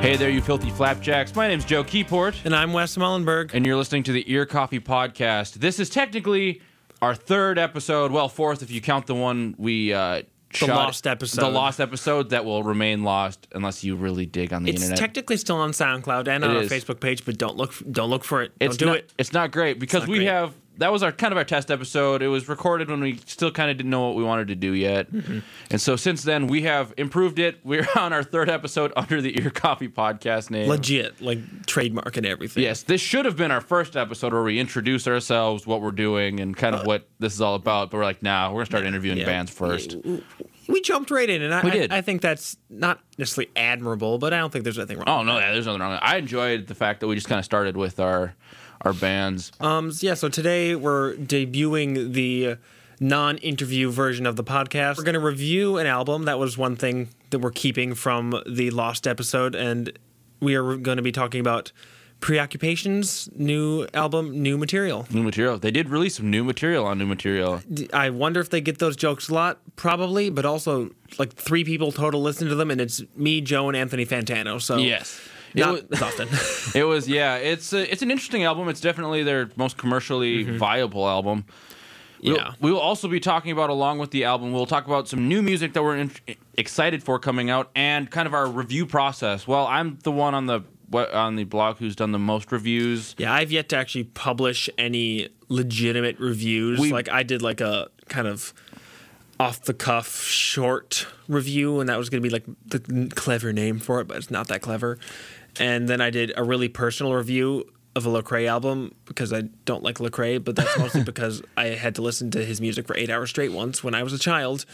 Hey there, you filthy flapjacks. My name's Joe Keyport, And I'm Wes Mullenberg. and you're listening to the Ear Coffee Podcast. This is technically our third episode, well, fourth if you count the one we uh, The shot- lost episode. The lost episode that will remain lost unless you really dig on the It's internet. It's technically still on SoundCloud and on It our. Facebook page, but don't look don't look for it. it's don't do not, it. It's not great because not we great. have that was our kind of our test episode. It was recorded when we still kind of didn't know what we wanted to do yet, Mm-hmm. and so since then we have improved it. We're on our third episode under the Ear Coffee Podcast name. Legit, like trademark and everything. Yes, this should have been our first episode where we introduce ourselves, what we're doing, and kind of what this is all about. But we're like, nah, we're gonna start interviewing Uh, Yeah. bands first. We jumped right in, and I, I- I, think that's not necessarily admirable, but I don't think there's anything wrong. Oh no, yeah, there's nothing wrong. I enjoyed the fact that we just kind of started with our our bands. Um, yeah, so today we're debuting the non-interview version of the podcast. We're going to review an album. That was one thing that we're keeping from the lost episode, and we are going to be talking about Preoccupations' new album, New Material. New material. They did release some new material on new material. I wonder if they get those jokes a lot, probably, but also like three people total listen to them, and it's me, Joe, and Anthony Fantano. So Yes. It not was- as often. It was yeah. It's a, it's an interesting album. It's definitely their most commercially mm-hmm. viable album. We'll- Yeah. we will also be talking about along with the album. We'll talk about some new music that we're in, excited for coming out and kind of our review process. Well, I'm the one on the what- on the blog who's done the most reviews. yeah, I've yet to actually publish any legitimate reviews. We- like I did like a kind of off the cuff short review, and that was going to be like the clever name for it, but it's not that clever. And then I did a really personal review of a Lecrae album because I don't like Lecrae, but that's mostly because I had to listen to his music for eight hours straight once when I was a child,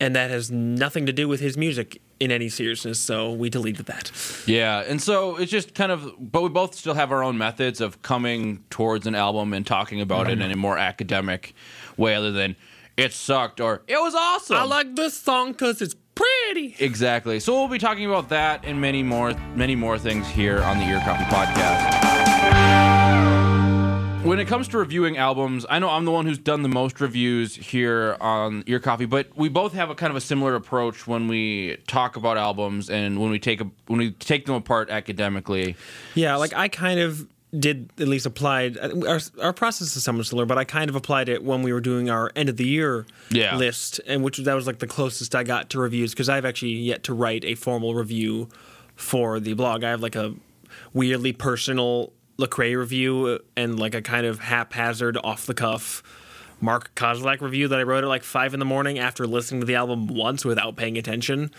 and that has nothing to do with his music in any seriousness. So we deleted that. Yeah, and so it's just kind of, but we both still have our own methods of coming towards an album and talking about it in a more academic way, other than it sucked or it was awesome. I like this song because it's pretty. Exactly. So we'll be talking about that and many more many more things here on the Ear Coffee podcast. When it comes to reviewing albums, I know I'm the one who's done the most reviews here on Ear Coffee, but we both have a kind of a similar approach when we talk about albums and when we take a, when we take them apart academically. Yeah, like I kind of did at least applied our, our process is somewhat similar, but I kind of applied it when we were doing our end of the year Yeah. list, and which that was like the closest I got to reviews because I've actually yet to write a formal review for the blog. I have like a weirdly personal Lecrae review and like a kind of haphazard, off the cuff. Mark Kozelek review that I wrote at like five in the morning after listening to the album once without paying attention.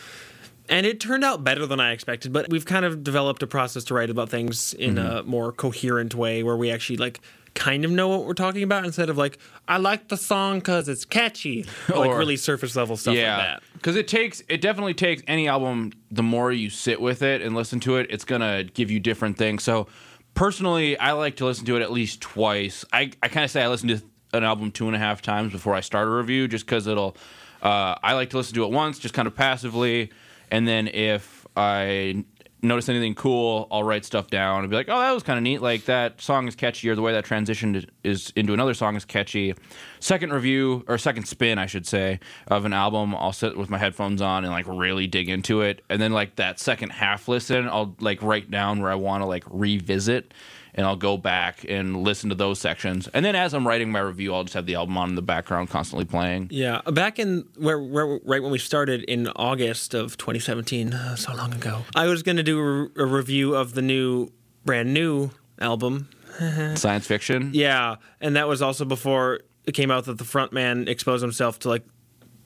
And it turned out better than I expected, but we've kind of developed a process to write about things in Mm-hmm. a more coherent way where we actually like kind of know what we're talking about instead of like, I like the song because it's catchy. Or, like really surface level stuff like yeah, that. because it takes it definitely takes any album. The more you sit with it and listen to it, it's gonna give you different things. So personally, I like to listen to it at least twice. I I kind of say I listen to an album two and a half times before I start a review, just because it'll. Uh, I like to listen to it once, just kind of passively, and then if I notice anything cool, I'll write stuff down and be like, "Oh, that was kind of neat. Like that song is catchy, or the way that transitioned is into another song is catchy." Second review or second spin, I should say, of an album, I'll sit with my headphones on and like really dig into it, and then like that second half listen, I'll like write down where I want to like revisit. And I'll go back and listen to those sections, and then as I'm writing my review, I'll just have the album on in the background, constantly playing. Yeah, back in where, where right when we started in August of 2017, uh, so long ago, I was going to do a, re- a review of the new, brand new album. Science fiction. Yeah, and that was also before it came out that the front man exposed himself to like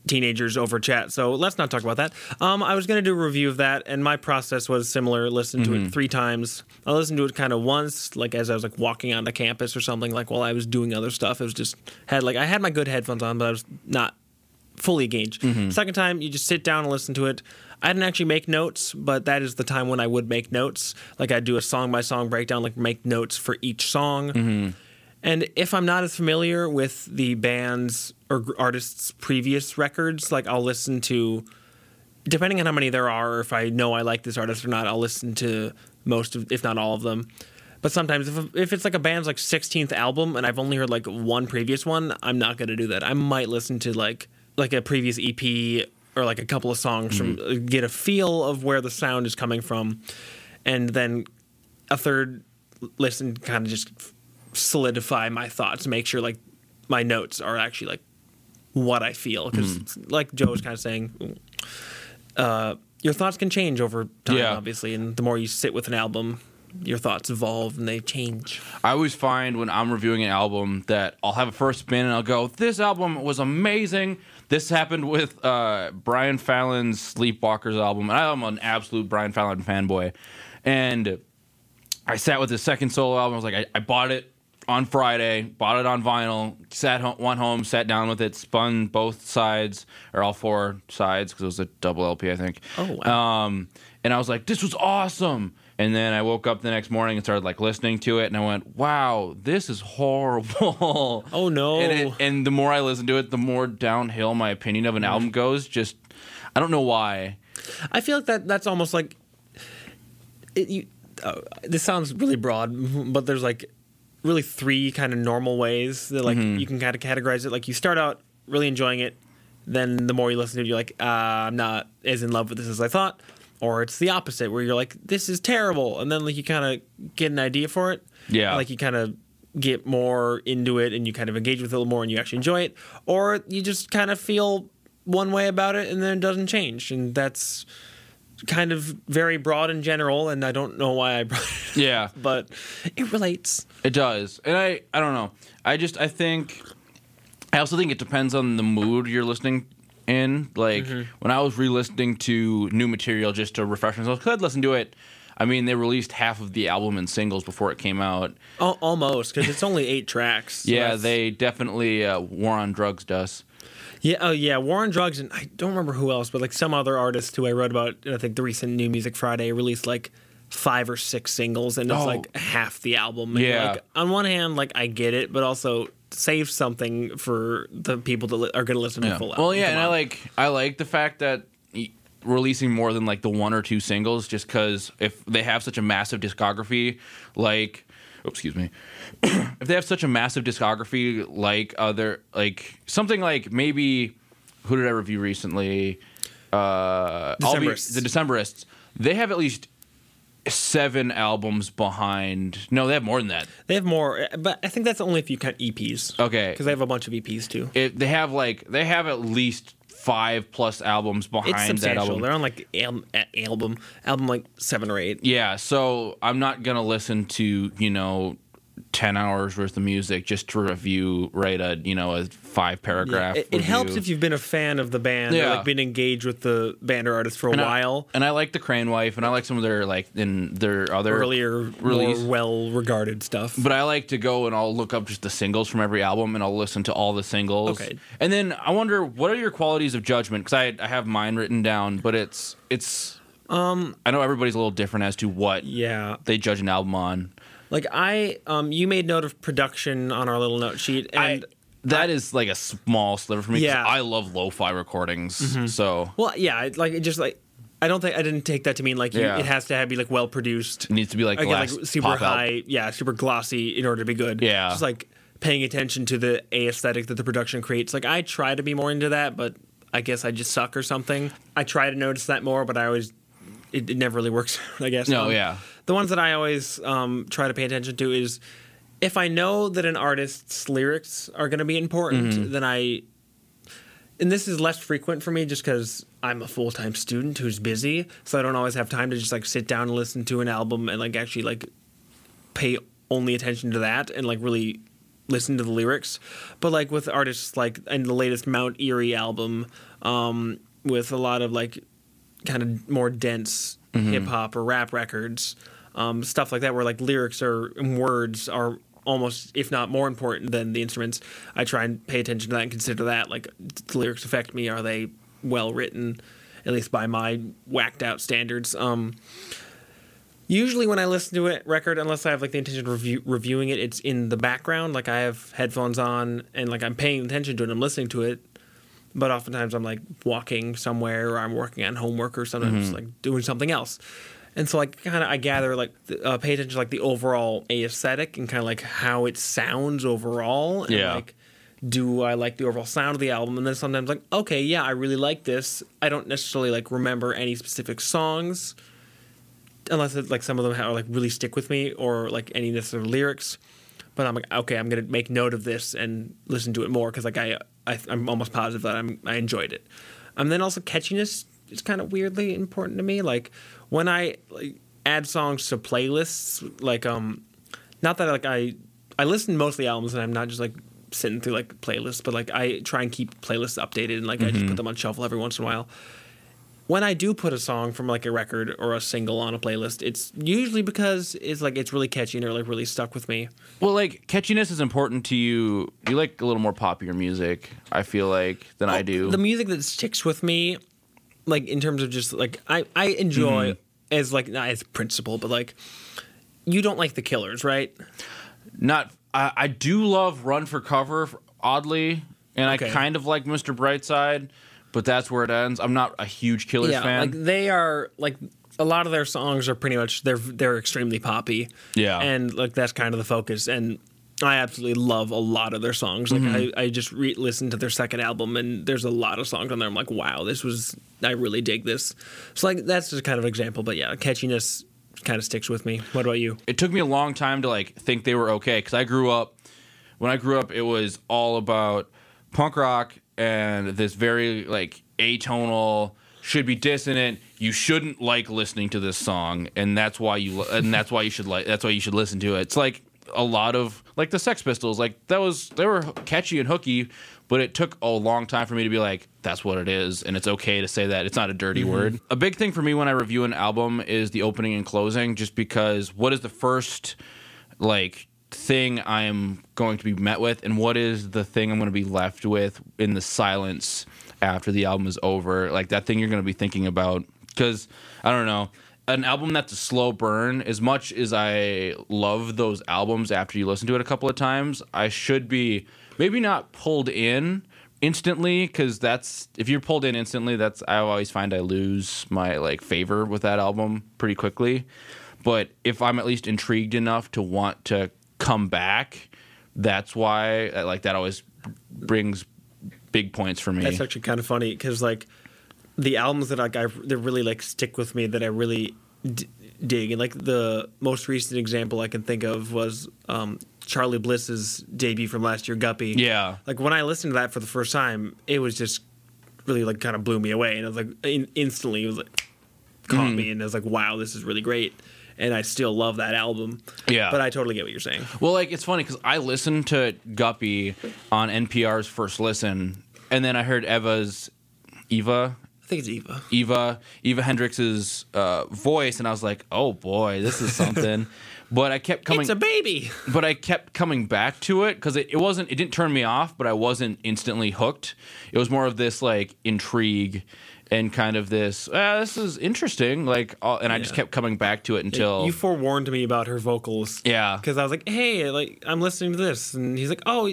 teenagers over chat. So let's not talk about that. Um, I was going to do a review of that, and my process was similar. Listened to it mm-hmm. three times. I listened to it kind of once, like as I was like walking onto campus or something, like while I was doing other stuff. It was just had like I had my good headphones on, but I was not fully engaged. Mm-hmm. Second time, you just sit down and listen to it. I didn't actually make notes, but that is the time when I would make notes. Like I'd do a song by song breakdown, like make notes for each song. Mm-hmm. And if I'm not as familiar with the band's or artist's previous records, like I'll listen to, depending on how many there are, or if I know I like this artist or not, I'll listen to most of, if not all of them. But sometimes if if it's like a band's like 16th album and I've only heard like one previous one, I'm not gonna do that. I might listen to like like a previous EP or like a couple of songs from Mm-hmm. get a feel of where the sound is coming from, and then a third listen kind of just solidify my thoughts, make sure like my notes are actually like what I feel because Mm-hmm. like Joe was kind of saying, uh, your thoughts can change over time, Yeah. obviously, and the more you sit with an album, your thoughts evolve and they change. I always find when I'm reviewing an album that I'll have a first spin and I'll go, "This album was amazing." This happened with uh, Brian Fallon's Sleepwalkers album, and I'm an absolute Brian Fallon fanboy. And I sat with his second solo album. I was like, I, I bought it on Friday, bought it on vinyl, sat home, went home, sat down with it, spun both sides or all four sides because it was a double LP, I think. Oh, wow. Um, and I was like, this was awesome. And then I woke up the next morning and started like listening to it, and I went, "Wow, this is horrible." Oh, no. And, it, and the more I listen to it, the more downhill my opinion of an album goes. Just, I don't know why. I feel like that that's almost like it, you. Uh, this sounds really broad, but there's like really three kind of normal ways that like Mm-hmm. you can kind of categorize it. Like you start out really enjoying it, then the more you listen to it, you're like, uh, I'm not as in love with this as I thought. Or it's the opposite, where you're like, this is terrible, and then like you kind of get an idea for it. Yeah. like you kind of get more into it, and you kind of engage with it a little more, and you actually enjoy it. Or you just kind of feel one way about it, and then it doesn't change, and that's kind of very broad and general. And I don't know why I brought it, up, Yeah. but it relates. It does. And I I don't know. I just I think I also think it depends on the mood you're listening in. Like Mm-hmm. when I was re-listening to new material just to refresh myself, I'd listen to it. I mean, they released half of the album in singles before it came out. Al- almost because it's only eight tracks. so Yeah, that's- they definitely uh, War on Drugs does. Yeah, oh yeah, War on Drugs, and I don't remember who else, but like some other artist who I wrote about. I think the recent New Music Friday released like five or six singles, and it's Oh. like half the album. And Yeah. like on one hand, like I get it, but also save something for the people that are going to listen to the full album. Well, yeah, Come and I like I like the fact that releasing more than like the one or two singles, just because if they have such a massive discography, like, oh, excuse me, if they have such a massive discography, like other like something like maybe who did I review recently? Uh, I'll be- the Decemberists. They have at least seven albums behind. No, they have more than that. they have more, but I think that's only if you count EPs. Okay. because they have a bunch of EPs too. It, they have like they have at least five plus albums behind It's that album. They're on like al- album, album like seven or eight. Yeah, so I'm not gonna listen to you know ten hours worth of music just to review, write a you know a five paragraph. It, it helps if you've been a fan of the band, or Yeah. like been engaged with the band or artist for a and I, while. and I like the Crane Wife, and I like some of their like in their other earlier, release. more well-regarded stuff. But I like to go and I'll look up just the singles from every album and I'll listen to all the singles. Okay. And then I wonder what are your qualities of judgment? Because I I have mine written down, but it's it's um I know everybody's a little different as to what yeah, they judge an album on. Like I, um, you made note of production on our little note sheet, and I, that is like a small sliver for me. Yeah. Mm-hmm. I love lo-fi recordings. So well, yeah, like it just like I don't think I didn't take that to mean like you, Yeah. it has to have, be like well produced, it needs to be like, glass like super out. high, yeah, super glossy in order to be good. Yeah. just like paying attention to the aesthetic that the production creates. Like I try to be more into that, but I guess I just suck or something. I try to notice that more, but I always it, it never really works. I guess. No, Um, yeah. The ones that I always um, try to pay attention to is if I know that an artist's lyrics are going to be important, Mm-hmm. then I. And this is less frequent for me just because I'm a full time student who's busy, so I don't always have time to just like sit down and listen to an album and like actually like pay only attention to that and like really listen to the lyrics. But like with artists like in the latest Mount Eerie album, um, with a lot of like kind of more dense hip hop or rap records, um, stuff like that, where like lyrics or words are almost, if not more important than the instruments. I try and pay attention to that and consider that. Like, the lyrics affect me? Are they well written? At least by my whacked out standards. Um, usually when I listen to a record, unless I have like the intention of review, reviewing it, it's in the background. Like I have headphones on and like I'm paying attention to it. I'm listening to it. But oftentimes I'm like walking somewhere or I'm working on homework or sometimes like doing something else. And so like kind of I gather like uh, pay attention to like the overall aesthetic and kind of like how it sounds overall. And, Yeah. Like, do I like the overall sound of the album? And then sometimes like, okay, yeah, I really like this. I don't necessarily like remember any specific songs, unless it's like some of them have like really stick with me or like any necessary lyrics. But I'm like, okay, I'm gonna make note of this and listen to it more because like I, I I'm almost positive that I'm I enjoyed it. And then also catchiness is kind of weirdly important to me. Like when I like add songs to playlists, like um, not that like I I listen to mostly albums and I'm not just like sitting through like playlists, but like I try and keep playlists updated and like I just put them on shuffle every once in a while. When I do put a song from like a record or a single on a playlist, it's usually because it's like it's really catchy and it like really stuck with me. Well, like catchiness is important to you. You like a little more popular music, I feel like, than I do. The music that sticks with me, like in terms of just like I I enjoy Mm-hmm. as like not as principle, but like you don't like the Killers, right? Not, I, I do love Run for Cover, oddly, and Okay. I kind of like Mr. Brightside, but that's where it ends. I'm not a huge Killers yeah, fan. like they are like a lot of their songs are pretty much they're they're extremely poppy. Yeah. and like that's kind of the focus and. I absolutely love a lot of their songs. Like Mm-hmm. I, I just re- listened to their second album, and there's a lot of songs on there. I'm like, wow, this was I really dig this. So like that's just kind of an example. But yeah, catchiness kind of sticks with me. What about you? it took me a long time to like think they were okay because I grew up when I grew up it was all about punk rock and this very like atonal should be dissonant you shouldn't like listening to this song and that's why you and that's why you should like that's why you should listen to it it's like a lot of like the Sex Pistols like that was they were catchy and hooky but it took a long time for me to be like that's what it is and it's okay to say that. It's not a dirty mm-hmm. word. A big thing for me when i review an album is the opening and closing just because what is the first like thing i'm going to be met with and what is the thing i'm going to be left with in the silence after the album is over? Like that thing you're going to be thinking about? Because i don't know an album that's a slow burn as much as i love those albums after you listen to it a couple of times i should be maybe not pulled in instantly because that's if you're pulled in instantly that's i always find i lose my like favor with that album pretty quickly. But if i'm at least intrigued enough to want to come back that's why like that always brings big points for me. That's actually kind of funny because like the albums that like I that really like stick with me that I really d- dig and like the most recent example I can think of was um, Charly Bliss's debut from last year, Guppy. Yeah. Like when I listened to that for the first time, it was just really like kind of blew me away, and I was like in, instantly it was like caught Mm-hmm. me, and I was like, wow, this is really great. And I still love that album. Yeah. But I totally get what you're saying. Well, like it's funny because I listened to Guppy on NPR's first listen, and then I heard Eva's Eva, I think it's Eva. Eva, Eva Hendricks's uh, voice, and I was like, oh boy, this is something. but I kept coming, It's a baby. but I kept coming back to it because it, it wasn't, it didn't turn me off, but I wasn't instantly hooked. It was more of this like intrigue and kind of this, ah, this is interesting, like, uh, and I just Yeah. kept coming back to it until You forewarned me about her vocals. Yeah. Because I was like, hey, like I'm listening to this, and he's like, oh,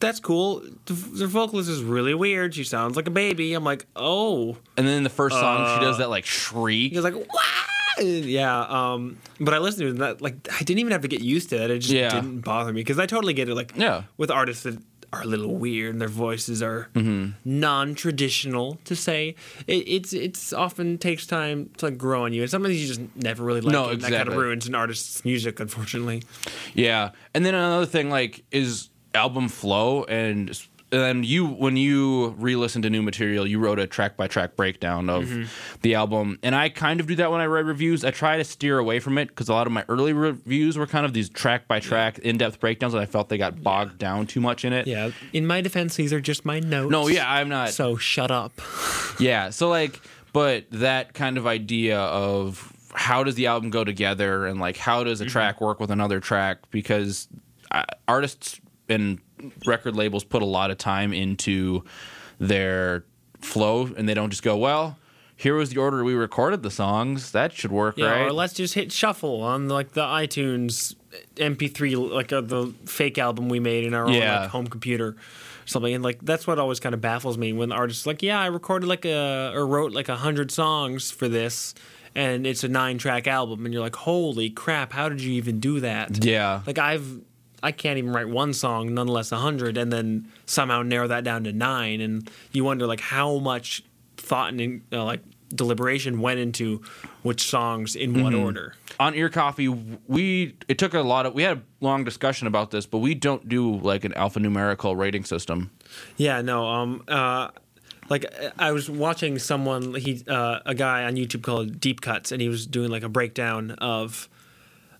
that's cool. The, the vocalist is really weird. She sounds like a baby. I'm like, oh. And then in the first song, she does Uh, that like shriek. He was like, wow. Yeah. Um. But I listened to it, and that. Like, I didn't even have to get used to it. It just Yeah. didn't bother me because I totally get it. Like, Yeah. with artists that are a little weird and their voices are Mm-hmm. non-traditional to say it, it's it's often takes time to like grow on you and sometimes you just never really like No, it and that kind of ruins an artist's music unfortunately Yeah, and then another thing like is album flow, and and then you when you re-listen to new material, you wrote a track by track breakdown of Mm-hmm. the album, and I kind of do that when I write reviews. I try to steer away from it because a lot of my early reviews were kind of these track by track in depth breakdowns, and I felt they got bogged down too much in it. yeah in my defense these are just my notes No, yeah, I'm not. so shut up Yeah. So like, but that kind of idea of how does the album go together and like how does a Mm-hmm. track work with another track because uh, artists and record labels put a lot of time into their flow and they don't just go well here was the order we recorded the songs. That should work yeah right? or let's just hit shuffle on like the itunes mp3 like uh, the fake album we made in our own like home computer something. And like that's what always kind of baffles me when the artist's like yeah i recorded like a or wrote like a hundred songs for this and it's a nine track album, and you're like, holy crap, how did you even do that? Yeah. Like I've I can't even write one song, nonetheless a hundred, and then somehow narrow that down to nine, and you wonder like how much thought and uh, like deliberation went into which songs in what order. on ear coffee we it took a lot of we had a long discussion about this but we don't do like an alphanumerical rating system Yeah, no. Um, uh, like I was watching someone, he, uh, a guy on YouTube called Deep Cuts, and he was doing like a breakdown of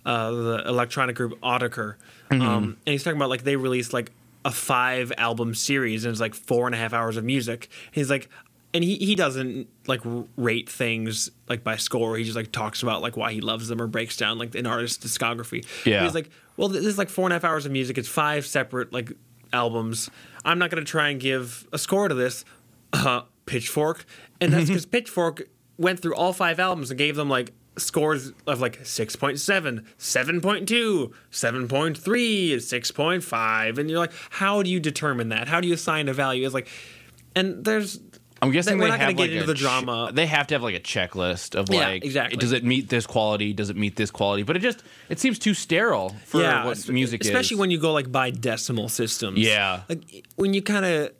uh, the electronic group Autechre, um, and he's talking about like they released like a five album series, and it's like four and a half hours of music. He's like, and he he doesn't like rate things like by score. He just like talks about like why he loves them or breaks down like an artist's discography. Yeah. he's like, well, this is like four and a half hours of music. It's five separate like albums. I'm not going to try and give a score to this. Uh, Pitchfork, and that's because Pitchfork went through all five albums and gave them like scores of like 6.7, 7.2, 7.3, 6.5, and you're like, how do you determine that? How do you assign a value? It's like, and there's i'm guessing We're they not gonna have get like into the ch- drama. they have to have like a checklist of Yeah, like exactly. does it meet this quality does it meet this quality but it just it seems too sterile for what es- music especially is Especially when you go like by decimal systems. Yeah. like when you kind of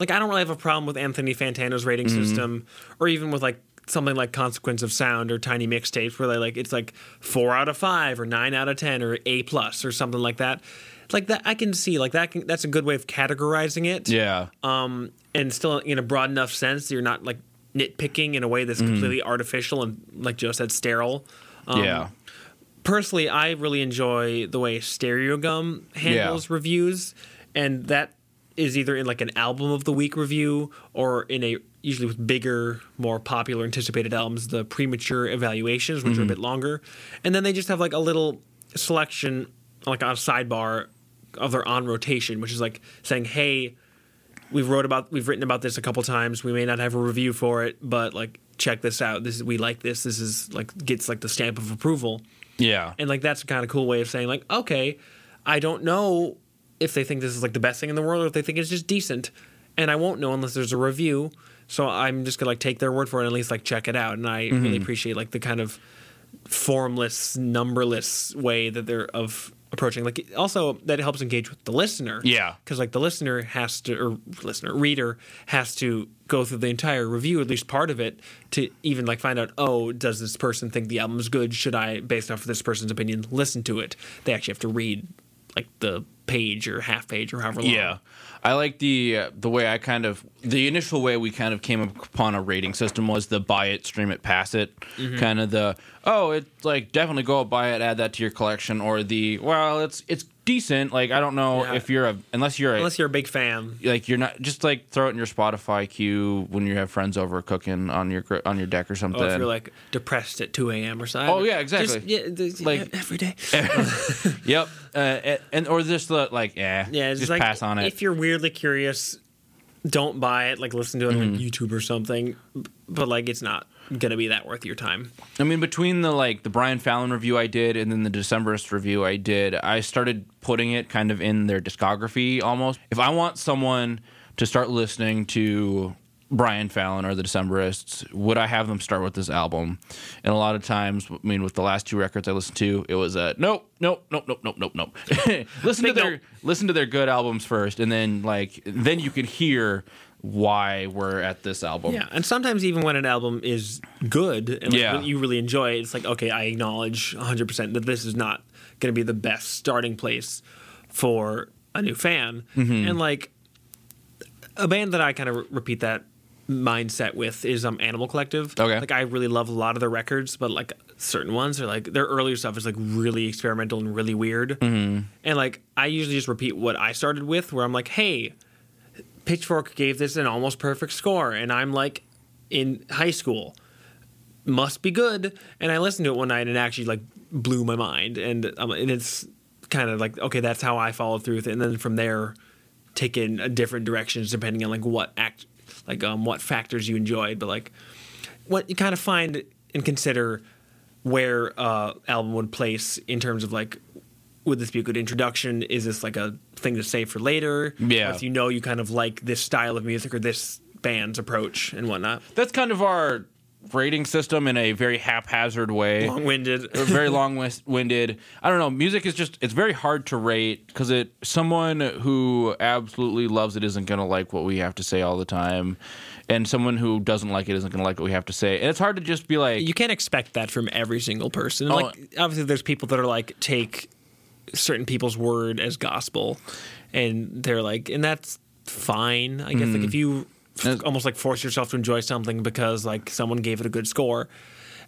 like I don't really have a problem with Anthony Fantano's rating Mm-hmm. system, or even with like something like Consequence of Sound or Tiny Mixtapes, where they like it's like four out of five or nine out of ten or A plus or something like that. Like that, I can see like that. Can, that's a good way of categorizing it. yeah Um, and still in a broad enough sense, that you're not like nitpicking in a way Mm-hmm. that's completely artificial and like Joe said, sterile. Um, yeah personally, I really enjoy the way Stereogum handles Yeah. reviews, and that is either in like an album of the week review or in a usually with bigger, more popular anticipated albums, the premature evaluations, which are a mm-hmm. bit longer, and then they just have like a little selection, like on a sidebar of their on rotation, which is like saying, hey. We've wrote about we've written about this a couple times. We may not have a review for it, but like check this out. This is we like this. This is like gets like the stamp of approval. yeah And like that's a kind of cool way of saying like, okay, I don't know if they think this is like the best thing in the world or if they think it's just decent. And I won't know unless there's a review. So I'm just gonna like take their word for it and at least like check it out. And I Mm-hmm. really appreciate like the kind of formless, numberless way that they're of approaching. Like also that it helps engage with the listener. Yeah. Because like the listener has to or listener, reader has to go through the entire review, at least part of it, to even like find out, oh, does this person think the album's good? Should I, based off of this person's opinion, listen to it? They actually have to read like the page or half page or however long. Yeah, I like the uh, the way I kind of the initial way we kind of came upon a rating system was the buy it, stream it, pass it, Mm-hmm. kind of the oh it's like definitely go buy it, add that to your collection, or the well it's it's decent. Like I don't know Yeah. if you're a unless you're a, Unless you're a big fan. like you're not just like throw it in your Spotify queue when you have friends over cooking on your on your deck or something. Or if you're like depressed at 2 a.m. or something. Oh, yeah, exactly. Just, yeah, Like- every day. yep, uh, and, or just the like yeah Yeah, it's just like pass on it. If you're weirdly curious, don't buy it. Like listen to it Mm-hmm. on YouTube or something. But like, it's not gonna be that worth your time. I mean, between the like the Brian Fallon review I did and then the Decemberist review I did, I started putting it kind of in their discography almost. If I want someone to start listening to Brian Fallon or the Decemberists, would I have them start with this album? And a lot of times, I mean, with the last two records I listened to, it was a nope, nope, nope, nope, nope, nope, nope. listen to their nope. listen to their good albums first, and then like then you can hear why we're at this album. Yeah, and sometimes even when an album is good and like, Yeah. you really enjoy it, it's like okay, I acknowledge 100 percent that this is not going to be the best starting place for a new fan. Mm-hmm. And like a band that I kind of re- repeat that mindset with is um Animal Collective. Okay. like I really love a lot of their records, but like certain ones are like their earlier stuff is like really experimental and really weird. Mm-hmm. And like I usually just repeat what I started with, where I'm like, hey. Pitchfork gave this an almost perfect score, and I'm like in high school. Must be good. And I listened to it one night and it actually like blew my mind. And um, and it's kind of like okay, that's how I followed through with it. And then from there, take in a different directions depending on like what act, like um what factors you enjoyed. But like what you kind of find and consider where uh album would place in terms of like would this be a good introduction? Is this like a thing to save for later? Yeah. If you know you kind of like this style of music or this band's approach and whatnot. that's kind of our rating system in a very haphazard way. Long-winded. very long-winded. I don't know. Music is just it's very hard to rate because it someone who absolutely loves it isn't gonna like what we have to say all the time, and someone who doesn't like it isn't gonna like what we have to say. And it's hard to just be like, you can't expect that from every single person. Oh, like obviously, there's people that are like take certain people's word as gospel, and they're like, and that's fine. I guess like hmm. if you f- almost like force yourself to enjoy something because like someone gave it a good score.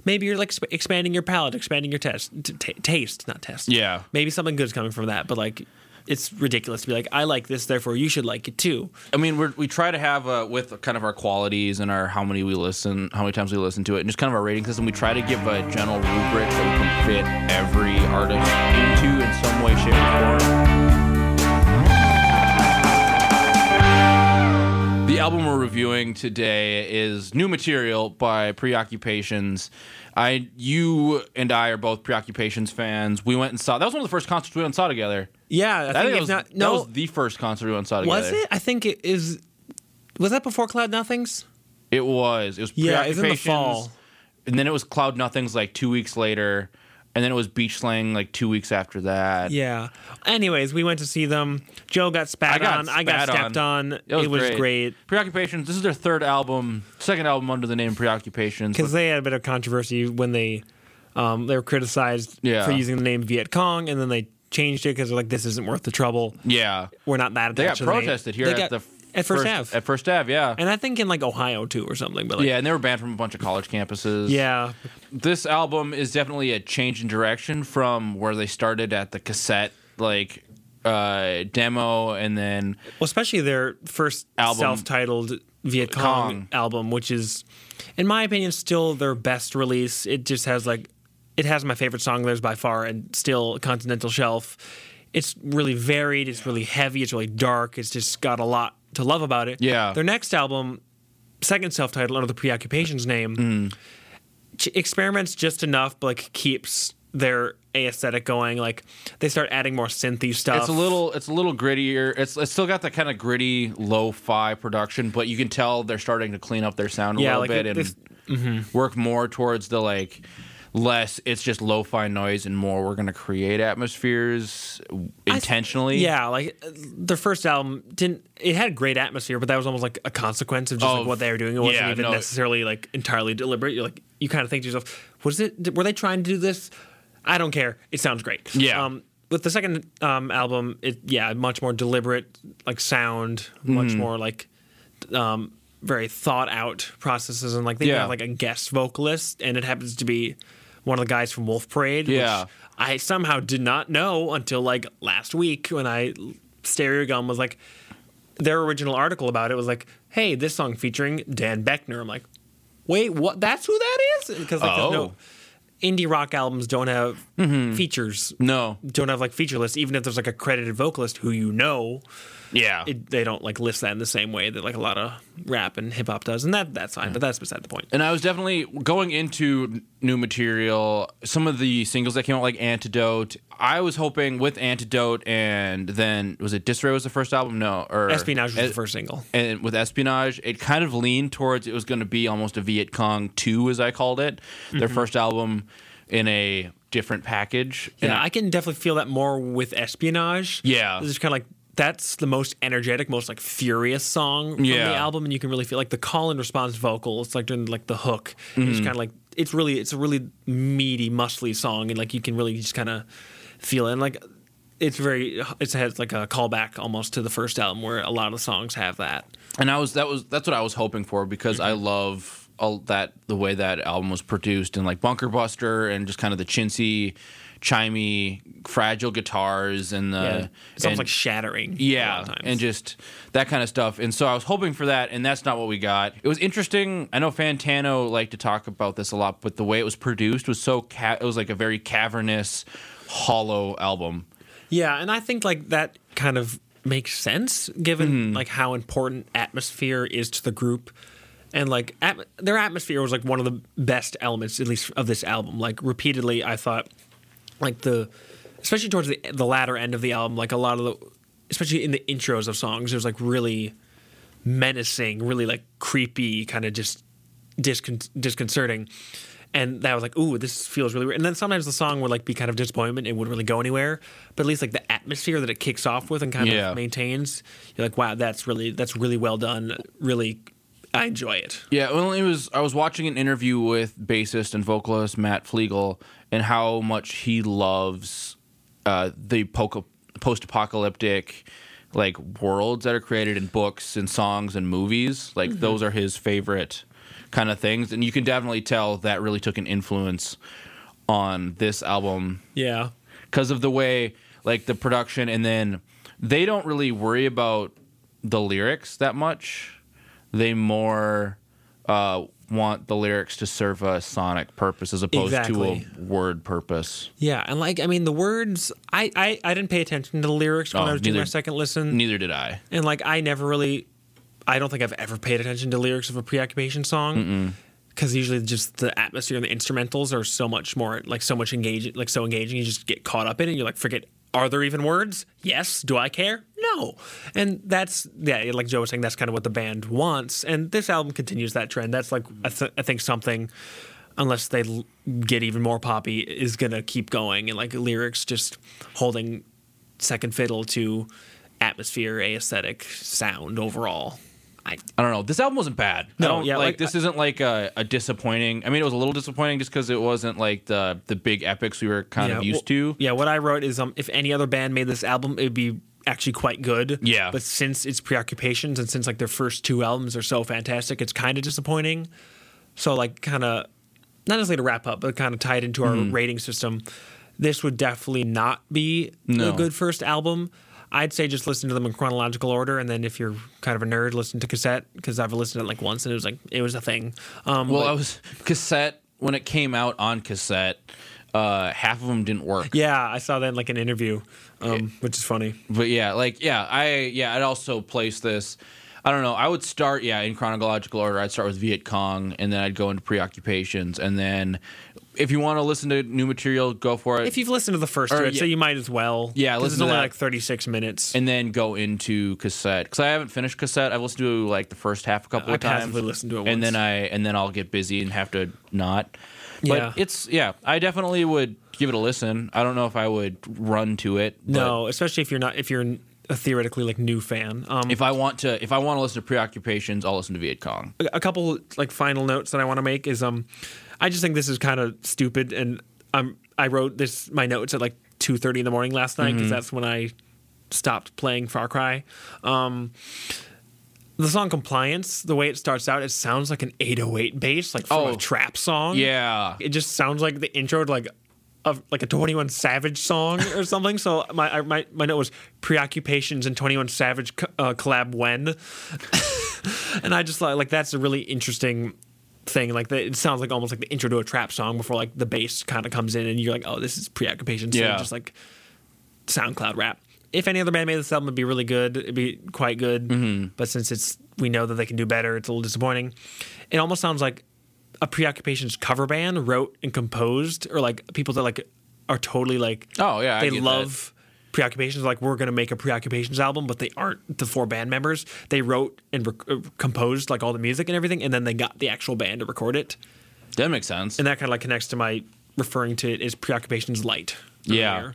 Maybe you're like sp- expanding your palate, expanding your test, t- t- taste, not test. Yeah. Maybe something good's coming from that, but like, it's ridiculous to be like, I like this, therefore you should like it too. I mean, we we try to have uh, with kind of our qualities and our how many we listen, how many times we listen to it, and just kind of our rating system. We try to give a general rubric that we can fit every artist into in some way, shape, or form. Album we're reviewing today is new material by Preoccupations. I, you, and I are both Preoccupations fans. We went and saw. That was one of the first concerts we went and saw together. Yeah, I, I think, think that was, not, that no, was the first concert we went and saw together. was it? I think it is. Was that before Cloud Nothings? It was. It was Yeah, it was in the fall. And then it was Cloud Nothings like two weeks later. And then it was Beach Slang like two weeks after that. Yeah. Anyways, we went to see them. Joe got spat I got on. I got spat stepped on. It was, great. great Preoccupations. This is their third album, second album under the name Preoccupations. because they had a bit of controversy when they um, they were criticized Yeah. for using the name Viet Cong, and then they changed it because they're like, "This isn't worth the trouble. yeah, We're not that." they got protested here They at got- the at First Ave, At First Ave, yeah. and I think in like Ohio too or something. But like, yeah, and they were banned from a bunch of college campuses. yeah, this album is definitely a change in direction from where they started at the cassette like uh demo and then Well, especially their first Album. self-titled Viet Cong, Cong. album, which is, in my opinion, still their best release. It just has like, it has my favorite song theirs by far, and still Continental Shelf. It's really varied. It's really heavy. It's really dark. It's just got a lot to love about it. Yeah. Their next album, second self-titled under the Preoccupations name, Mm. ch- experiments just enough, but like keeps their aesthetic going. Like they start adding more synthy stuff. it's a little it's a little grittier it's it's still got that kind of gritty lo-fi production but you can tell they're starting to clean up their sound a Yeah, little like bit it- and this- work more towards the like less it's just lo-fi noise and more we're going to create atmospheres intentionally Yeah, like uh, their first album didn't. It had a great atmosphere, but that was almost like a consequence of just like what they were doing. It wasn't yeah, even no. necessarily like entirely deliberate. You're like you kind of think to yourself, was it? Were they trying to do this? I don't care. It sounds great. Yeah. Um, with the second um, album, it yeah, much more deliberate, like sound, much Mm-hmm. more like um, very thought out processes, and like they Yeah. have like a guest vocalist, and it happens to be one of the guys from Wolf Parade. Yeah. Which I somehow did not know until like last week when I Stereogum was like their original article about it was like, "Hey, this song featuring Dan Boeckner." I'm like, "Wait, what? That's who that is?" Because like, Oh. no indie rock albums don't have mm-hmm. features, no don't have like feature lists. Even if there's like a credited vocalist who you know, yeah it, they don't like list that in the same way that like a lot of rap and hip hop does, and that that's fine. But that's beside the point. and I was definitely going into new material. Some of the singles that came out, like Antidote, I was hoping with Antidote, and then was it Disarray was the first album? No, or Espionage was Eh, the first single. And with Espionage, it kind of leaned towards it was going to be almost a Viet Cong two, as I called it, their first album in a different package. And Yeah, I can definitely feel that more with Espionage. Yeah. This is kind of like that's the most energetic, most like furious song from Yeah. the album, and you can really feel like the call and response vocal. It's like during like the hook. It's kind of like it's really it's a really meaty, muscly song, and like you can really just kind of feel it. And like it's very it has like a callback almost to the first album, where a lot of the songs have that. and I was that was that's what I was hoping for because I Mm-hmm. love all that the way that album was produced and like Bunker Buster and just kind of the chintzy, chimey, fragile guitars and the Yeah, it sounds and- like shattering. yeah and just that kind of stuff and so I was hoping for that and that's not what we got. It was interesting. I know Fantano liked to talk about this a lot, but the way it was produced was so ca- it was like a very cavernous, hollow album. Yeah, and I think like that kind of makes sense given Mm-hmm. like how important atmosphere is to the group. And like at- their atmosphere was like one of the best elements, at least of this album. Like repeatedly, I thought, like the, especially towards the the latter end of the album, like a lot of the, especially in the intros of songs, there's like really menacing, really like creepy, kind of just discon- disconcerting. And that was like, ooh, this feels really weird. And then sometimes the song would like be kind of disappointment. It wouldn't really go anywhere. But at least like the atmosphere that it kicks off with and kind Yeah. of maintains, you're like, wow, that's really that's really well done. Really, I enjoy it. Yeah, well, it was. I was watching an interview with bassist and vocalist Matt Flegel, and how much he loves uh, the post-apocalyptic like worlds that are created in books and songs and movies. Like those are his favorite kind of things, and you can definitely tell that really took an influence on this album Yeah. because of the way like the production and then they don't really worry about the lyrics that much they more uh, want the lyrics to serve a sonic purpose as opposed Exactly. to a word purpose Yeah, and like I mean, the words I I, I didn't pay attention to the lyrics when Oh, I was doing my second listen, neither did i and like I never really, I don't think I've ever paid attention to lyrics of a preoccupation song. Because usually just the atmosphere and the instrumentals are so much more like so much engaging, like so engaging. You just get caught up in it. You're like, forget. Are there even words? Yes. Do I care? No. And that's yeah, like Joe was saying, that's kind of what the band wants. And this album continues that trend. That's like I, th- I think something unless they l- get even more poppy, is gonna keep going, and like lyrics just holding second fiddle to atmosphere, aesthetic, sound overall. I I don't know. This album wasn't bad. No, yeah, like, like, this isn't like a, a disappointing. I mean, it was a little disappointing just because it wasn't like the the big epics we were kind of used well- to. Yeah, what I wrote is um, if any other band made this album, it would be actually quite good. Yeah. But since it's preoccupations and since like their first two albums are so fantastic, it's kind of disappointing. So like kind of not necessarily to wrap up, but kind of tied into our rating system. This would definitely not be No. a good first album. I'd say just listen to them in chronological order, and then if you're kind of a nerd, listen to cassette because I've listened to it like once and it was like it was a thing. Um, Well, but- I was cassette when it came out on cassette. Uh, half of them didn't work. yeah, I saw that in like an interview, um, which is funny. But yeah, like yeah, I yeah, I'd also place this. I don't know. I would start yeah in chronological order. I'd start with Viet Cong, and then I'd go into preoccupations, and then if you want to listen to new material, go for it. If you've listened to the first two, I'd yeah. say you might as well. Yeah, 'Cause listen it's to only that. like 36 minutes. and then go into cassette because I haven't finished cassette. I've listened to like the first half a couple I of times. passively listened to it and once. then I and then I'll get busy and have to not. But Yeah. it's yeah, I definitely would give it a listen. I don't know if I would run to it. but no, especially if you're not if you're a theoretically like new fan. Um, if I want to, if I want to listen to preoccupations, I'll listen to Viet Cong. a couple like final notes that I want to make is um, I just think this is kind of stupid, and um, I wrote this my notes at like 2:30 in the morning last night because Mm-hmm. that's when I stopped playing Far Cry. Um, the song "Compliance," the way it starts out, it sounds like an 808 bass, like from Oh. a trap song. Yeah, it just sounds like the intro to like of like a 21 Savage song or something. So my I- my my note was preoccupations and 21 Savage co- uh, collab when, and I just thought like that's a really interesting thing. Like the, it sounds like almost like the intro to a trap song before like the bass kind of comes in and you're like, oh, this is preoccupations. Yeah. Yeah, just like SoundCloud rap. If any other band made this album, it'd be really good. It'd be quite good. Mm-hmm. But since it's we know that they can do better, it's a little disappointing. It almost sounds like a preoccupations cover band wrote and composed, or like people that like are totally like Oh, yeah, I they get that. love preoccupations. Like we're gonna make a preoccupations album, but they aren't the four band members. They wrote and rec- uh, composed like all the music and everything, and then they got the actual band to record it. that makes sense. And that kind of like connects to my referring to it as preoccupations light. Yeah. earlier.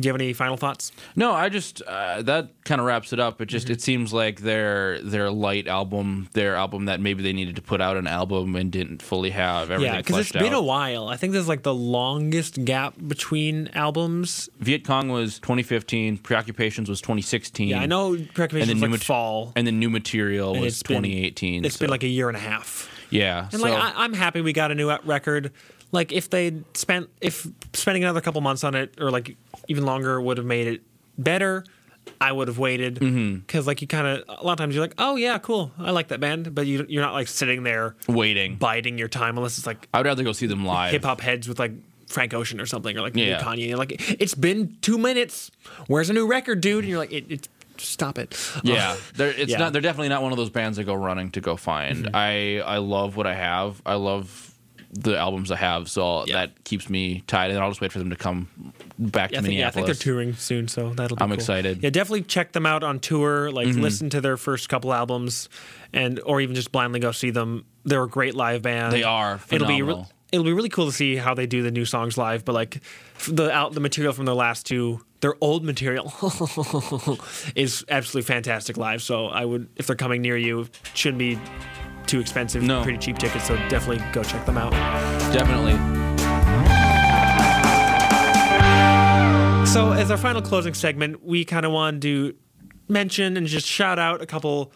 Do you have any final thoughts? No, I just uh, that kind of wraps it up. It just Mm-hmm. it seems like their their light album, their album that maybe they needed to put out an album and didn't fully have everything Yeah, because it's fleshed been a while. I think there's like the longest gap between albums. Viet Cong was 2015, Preoccupations was 2016. Yeah, I know preoccupations And was then new like mat- fall. and then new material was it's been- It's so- been like a year and a half. yeah, And so like I, I'm happy we got a new record. Like if they spent if spending another couple months on it or like even longer would have made it better, I would have waited because like you kind of a lot of times you're like, oh yeah, cool, I like that band, but you you're not like sitting there waiting. biding your time unless it's like I would rather go see them live. hip hop heads with like Frank Ocean or something or like Yeah. Kanye. You're like it's been two minutes. Where's a new record, dude? And you're like, it, it stop it. Yeah, they're, it's Yeah. not. They're definitely not one of those bands that go running to go find. Mm-hmm. I I love what I have. I love the albums I have, so Yeah. that keeps me tied. And I'll just wait for them to come back Yeah, to I think, yeah, I think they're touring soon, so that'll be I'm cool. excited. Mm-hmm. Yeah, definitely check them out on tour. Like listen to their first couple albums, and or even just blindly go see them. They're a great live band. They are It'll be re- it'll be really cool to see how they do the new songs live. But like the out the material from their last two, their old material is absolutely fantastic live. So I would if they're coming near you, shouldn't be too expensive. No. pretty cheap tickets. So definitely go check them out. Definitely. So, as our final closing segment, we kind of wanted to mention and just shout out a couple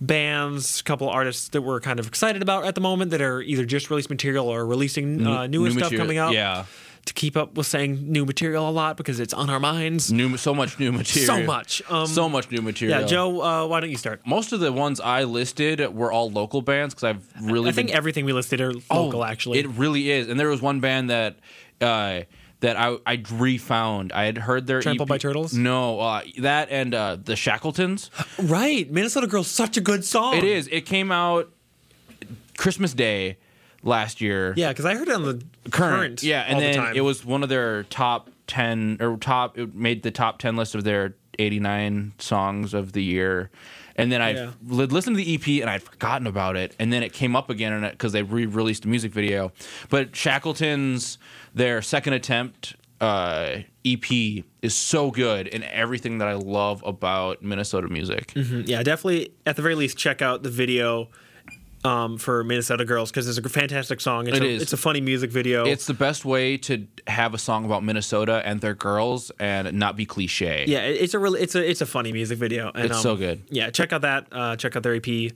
bands, a couple artists that we're kind of excited about at the moment that are either just released material or releasing uh, newer New stuff material- coming out. Yeah. To keep up with saying new material a lot because it's on our minds. New, so much new material. So much. Um, so much new material. Yeah, Joe, uh, why don't you start? Most of the ones I listed were all local bands because I've really I think been everything we listed are Oh, local, actually. It really is. And there was one band that uh, that I I refound. I had heard their Trampled EP by Turtles? No, uh, that and uh, the Shackletons. right. Minnesota Girl's such a good song. It is. It came out Christmas Day last year. Yeah, because I heard it on the current. Yeah, and the then time. it was one of their top ten or top. It made the top ten list of their eighty nine songs of the year. And then I Yeah. listened to the EP and I'd forgotten about it, and then it came up again because they re-released a music video. But Shackleton's their second attempt uh, EP is so good and everything that I love about Minnesota music. Yeah, definitely. At the very least, check out the video um, for Minnesota Girls because it's a fantastic song. It's It a, is. It's a funny music video. It's the best way to have a song about Minnesota and their girls and not be cliche. yeah, it's a really it's a it's a funny music video. And, It's um, so good. Yeah, check out that. Uh, check out their EP.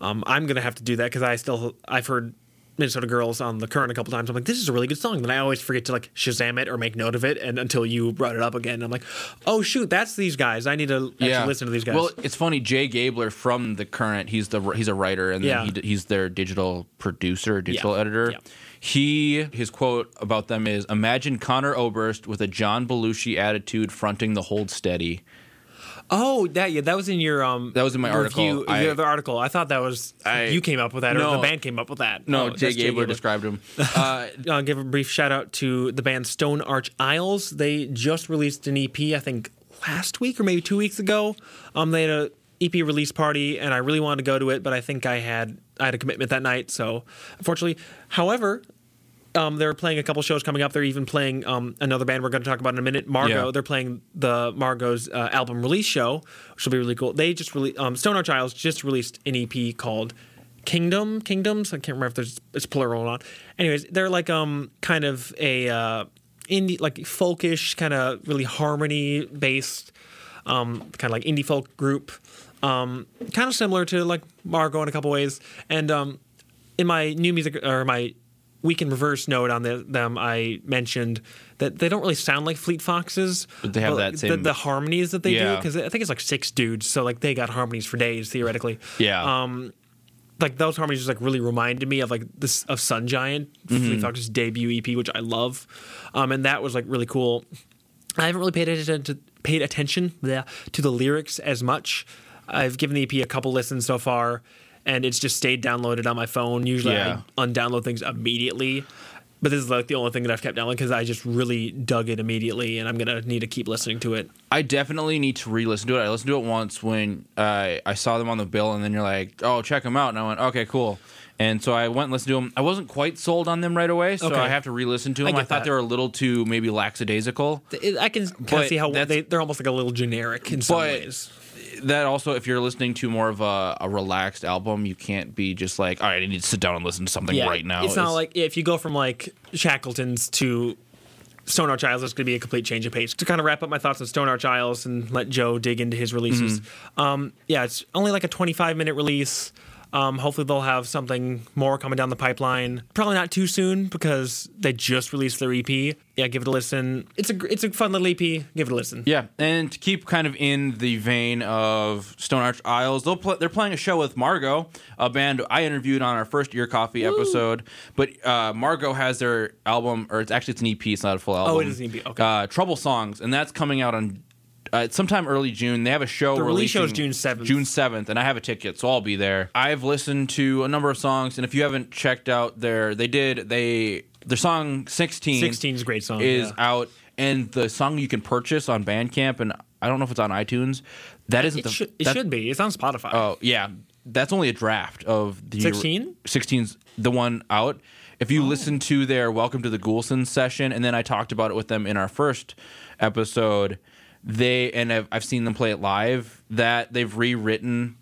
Um, I'm gonna have to do that because I still I've heard Minnesota Girls on the current a couple times. I'm like, this is a really good song. Then I always forget to like Shazam it or make note of it, and until you brought it up again, I'm like, oh shoot, that's these guys. I need to actually listen to these guys. Well, it's funny. Jay Gabler from the current, he's the he's a writer and Yeah. then he, he's their digital producer, digital Yeah. editor. Yeah. He his quote about them is Imagine Conor Oberst with a John Belushi attitude fronting the hold steady. Oh, that yeah, that was in your um. That was in my review, article. I- your other article. I thought that was I- you came up with that, or No. the band came up with that. No, Oh, Jay that's Gabler Gabler. described him. Uh, I'll give a brief shout out to the band Stone Arch Isles. They just released an EP, I think last week or maybe two weeks ago. Um, they had a EP release party, and I really wanted to go to it, but I think I had I had a commitment that night, so unfortunately. However, um, they're playing a couple shows coming up. They're even playing um, another band we're going to talk about in a minute, Margot. Yeah. They're playing the Margot's uh, album release show, which will be really cool. They just released um, Stone Arch Isles just released an EP called Kingdom Kingdoms. I can't remember if there's it's plural or not. Anyways, they're like um kind of a uh, indie like folkish kind of really harmony based um kind of like indie folk group. Um, kind of similar to like Margot in a couple ways. And um, in my new music or my week in reverse note on the, them, I mentioned that they don't really sound like Fleet Foxes, But they have that the, same- the harmonies that they do because I think it's like six dudes, so like they got harmonies for days theoretically. yeah. Um, like those harmonies just like really reminded me of like this of Sun Giant, Mm-hmm. Fleet Foxes debut EP, which I love, um, and that was like really cool. I haven't really paid attention to paid attention bleh, to the lyrics as much. I've given the EP a couple listens so far, and it's just stayed downloaded on my phone. Usually, Yeah. I undownload things immediately, but this is like the only thing that I've kept downloading because I just really dug it immediately, and I'm gonna need to keep listening to it. I definitely need to re-listen to it. I listened to it once when uh, I saw them on the bill, and then you're like, "Oh, check them out," and I went, "Okay, cool." And so I went and listened to them. I wasn't quite sold on them right away, so Okay. I have to re-listen to them. I, get thought that. they were a little too maybe lackadaisical. I can kind of see how they, they're almost like a little generic in some ways. That also, if you're listening to more of a, a relaxed album, you can't be just like, "All right, I need to sit down and listen to something right now." It's not like if you go from like Shackleton's to Stone Arch Isles, it's going to be a complete change of pace. To kind of wrap up my thoughts on Stone Arch Isles and let Joe dig into his releases. Mm-hmm. Um, yeah, it's only like a 25 minute release. Um, hopefully they'll have something more coming down the pipeline. Probably not too soon because they just released their EP. Yeah, give it a listen. It's a it's a fun little EP. Give it a listen. Yeah, and to keep kind of in the vein of Stone Arch Isles, they'll pl- they're playing a show with Margot, a band I interviewed on our first Ear Coffee episode. But uh, Margot has their album, or it's actually it's an EP, it's not a full album. Oh, it is an EP, okay. Uh, Trouble Songs, and that's coming out on uh, sometime early June. They have a show. The release show is June 7th. June seventh, and I have a ticket, so I'll be there. I've listened to a number of songs, and if you haven't checked out their, they did they their song sixteen. 16 is a great song. is yeah. out, and the song you can purchase on Bandcamp, and I don't know if it's on iTunes. That isn't It, the. should, it that- should be. It's on Spotify. Oh yeah, that's only a draft of the 16? 16's the one out. If Oh. you listen to their Welcome to the Goulson session, and then I talked about it with them in our first episode, they and I've, I've seen them play it live. That they've rewritten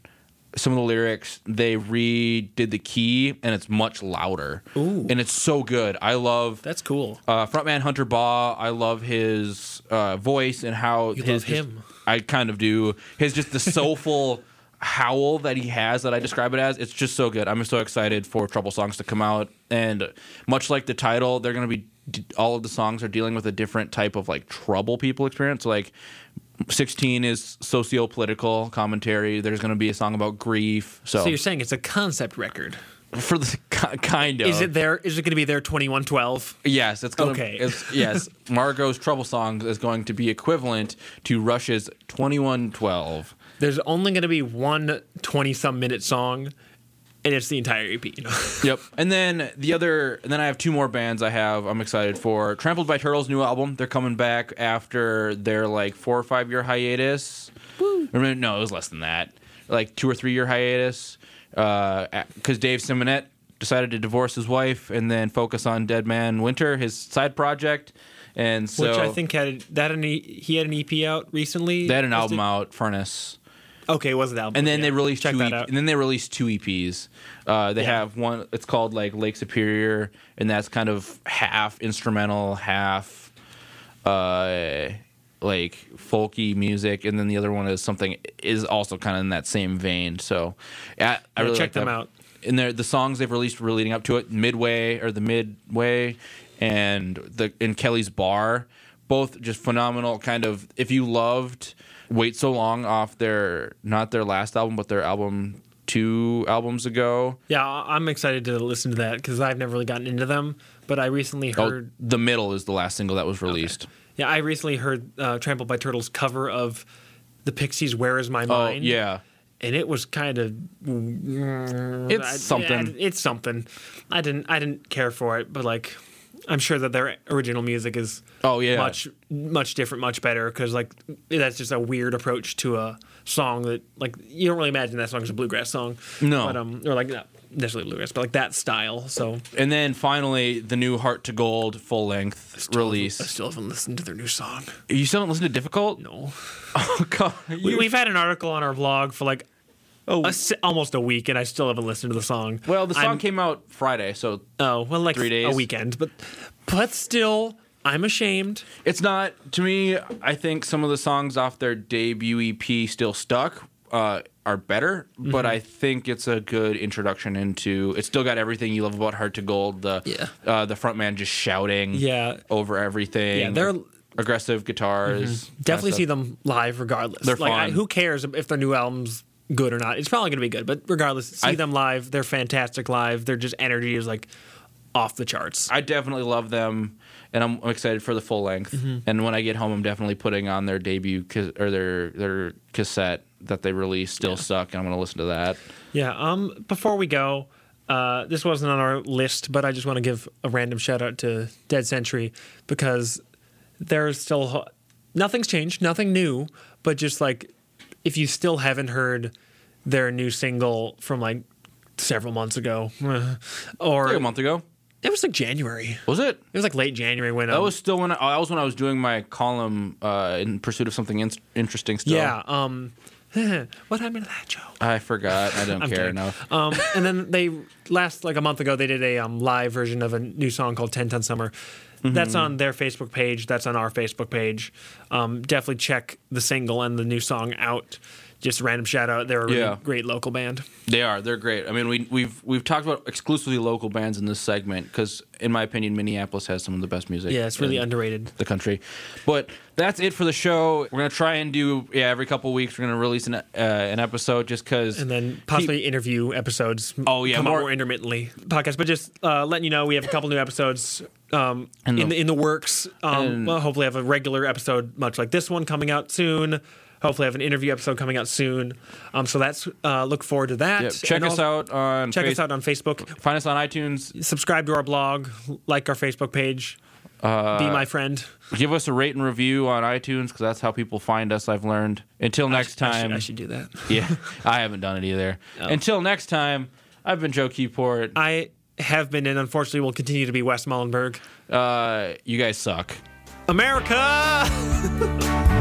some of the lyrics. They redid the key, and it's much louder. Ooh. and it's so good. I love That's cool. uh, frontman Hunter Baugh, I love his uh, voice and how You his love him. I kind of do. His just the soulful howl that he has that I describe it as. It's just so good. I'm so excited for Trouble Songs to come out, and much like the title, they're going to be all of the songs are dealing with a different type of like trouble people experience. Like 16 is socio-political commentary. There's going to be a song about grief. So, So you're saying it's a concept record? for the kind of Is it there? Is it going to be there 2112? Yes, it's going Okay. to. It's, yes, Margot's Trouble Songs is going to be equivalent to Rush's 2112. There's only going to be one 20 some minute song, and it's the entire EP. You know? Yep. And then the other, and then I have two more bands I have. I'm excited for Trampled by Turtles' new album. They're coming back after their like four or five year hiatus. Or maybe- no, it was less than that. Like two or three year hiatus. Uh, because Dave Simonett decided to divorce his wife and then focus on Dead Man Winter, his side project. And so Which I think had that an e, he had an EP out recently. they had an album it- out, Furnace. Okay, it was it album? and then Yeah. they released Check two. that EP out. and then they released two EPs. Uh, they Yeah. have one. It's called like Lake Superior, and that's kind of half instrumental, half uh, like folky music, and then the other one is something is also kind of in that same vein. So, yeah, I really check like them that. out. And they're, the songs they've released were leading up to it, midway or the midway, and the in Kelly's Bar, both just phenomenal. Kind of if you loved Wait So Long off their not their last album, but their album two albums ago. Yeah, I- I'm excited to listen to that because I've never really gotten into them. But I recently Oh, heard, the middle is the last single that was released. yeah, I recently heard uh, Trampled by Turtles cover of the Pixies' "Where Is My Mind." Oh Mind." yeah, and it was kind of It's I- something. yeah, it's something. I didn't I didn't care for it, but like I'm sure that their original music is Oh, yeah. much much different, much better because like that's just a weird approach to a song that like you don't really imagine that song is a bluegrass song. No. but um or like not necessarily bluegrass, but like that style. So and then finally the new Heart to Gold full length release. I still haven't listened to their new song. You still haven't listened to Difficult? No, Oh god, we, we've had an article on our blog for like. Oh. a almost a week, and I still haven't listened to the song. well, the song I'm- came out Friday, so Oh, well, like Three a days. weekend, but but still, I'm ashamed. It's not to me. I think some of the songs off their debut EP still stuck uh, are better, but Mm-hmm. I think it's a good introduction into. It's still got everything you love about Heart to Gold. The Yeah. uh, the front man just shouting Yeah. over everything. Yeah, they're- aggressive guitars. Definitely see them. live, regardless. They're like, I, fun. who cares if their new album's good or not? It's probably going to be good, but regardless, see I- them live. They're fantastic live. Their just energy is like off the charts. I definitely love them, and I'm, I'm excited for the full length. Mm-hmm. And when I get home, I'm definitely putting on their debut cas- or their their cassette that they released. Still suck, and I'm going to listen to that. Yeah. Um. Before we go, uh, this wasn't on our list, but I just want to give a random shout out to Dead Century because there's still nothing's changed, nothing new, but just like if you still haven't heard their new single from like several months ago, or Like a month ago, it was like January. was it? It was like late January when That um, was still when I, that was when I was doing my column uh, in pursuit of something in- interesting. Still, yeah. Um, what happened to that joke? I forgot. I don't care kidding. enough. Um, and then they last like a month ago they did a um, live version of a new song called Ten Ton Summer. That's Mm-hmm. on their Facebook page. That's on our Facebook page. Um, definitely check the single and the new song out just random shout out. They're a really Yeah. great local band. They are. They're great. I mean, we we've we've talked about exclusively local bands in this segment because, in my opinion, Minneapolis has some of the best music. Yeah, it's really in underrated. the country. But that's it for the show. We're gonna try and do yeah every couple weeks. We're gonna release an uh, an episode just because. And then possibly interview episodes. Oh, yeah, more- more intermittently podcast. But just uh, letting you know, we have a couple new episodes um, in the- the in the works. Um, well, hopefully, have a regular episode, much like this one, coming out soon. Hopefully, have an interview episode coming out soon. Um, so that's uh, look forward to that. Yeah, check And us out on Check us out on Facebook. Find us on iTunes. Subscribe to our blog. Like our Facebook page. Uh, Be my friend. Give us a rate and review on iTunes because that's how people find us. I've learned. Until next I should, time. I should do that. yeah, I haven't done it either. Until next time. I've been Joe Keyport. I have been and unfortunately will continue to be Wes Mullenberg. Uh, you guys suck. America!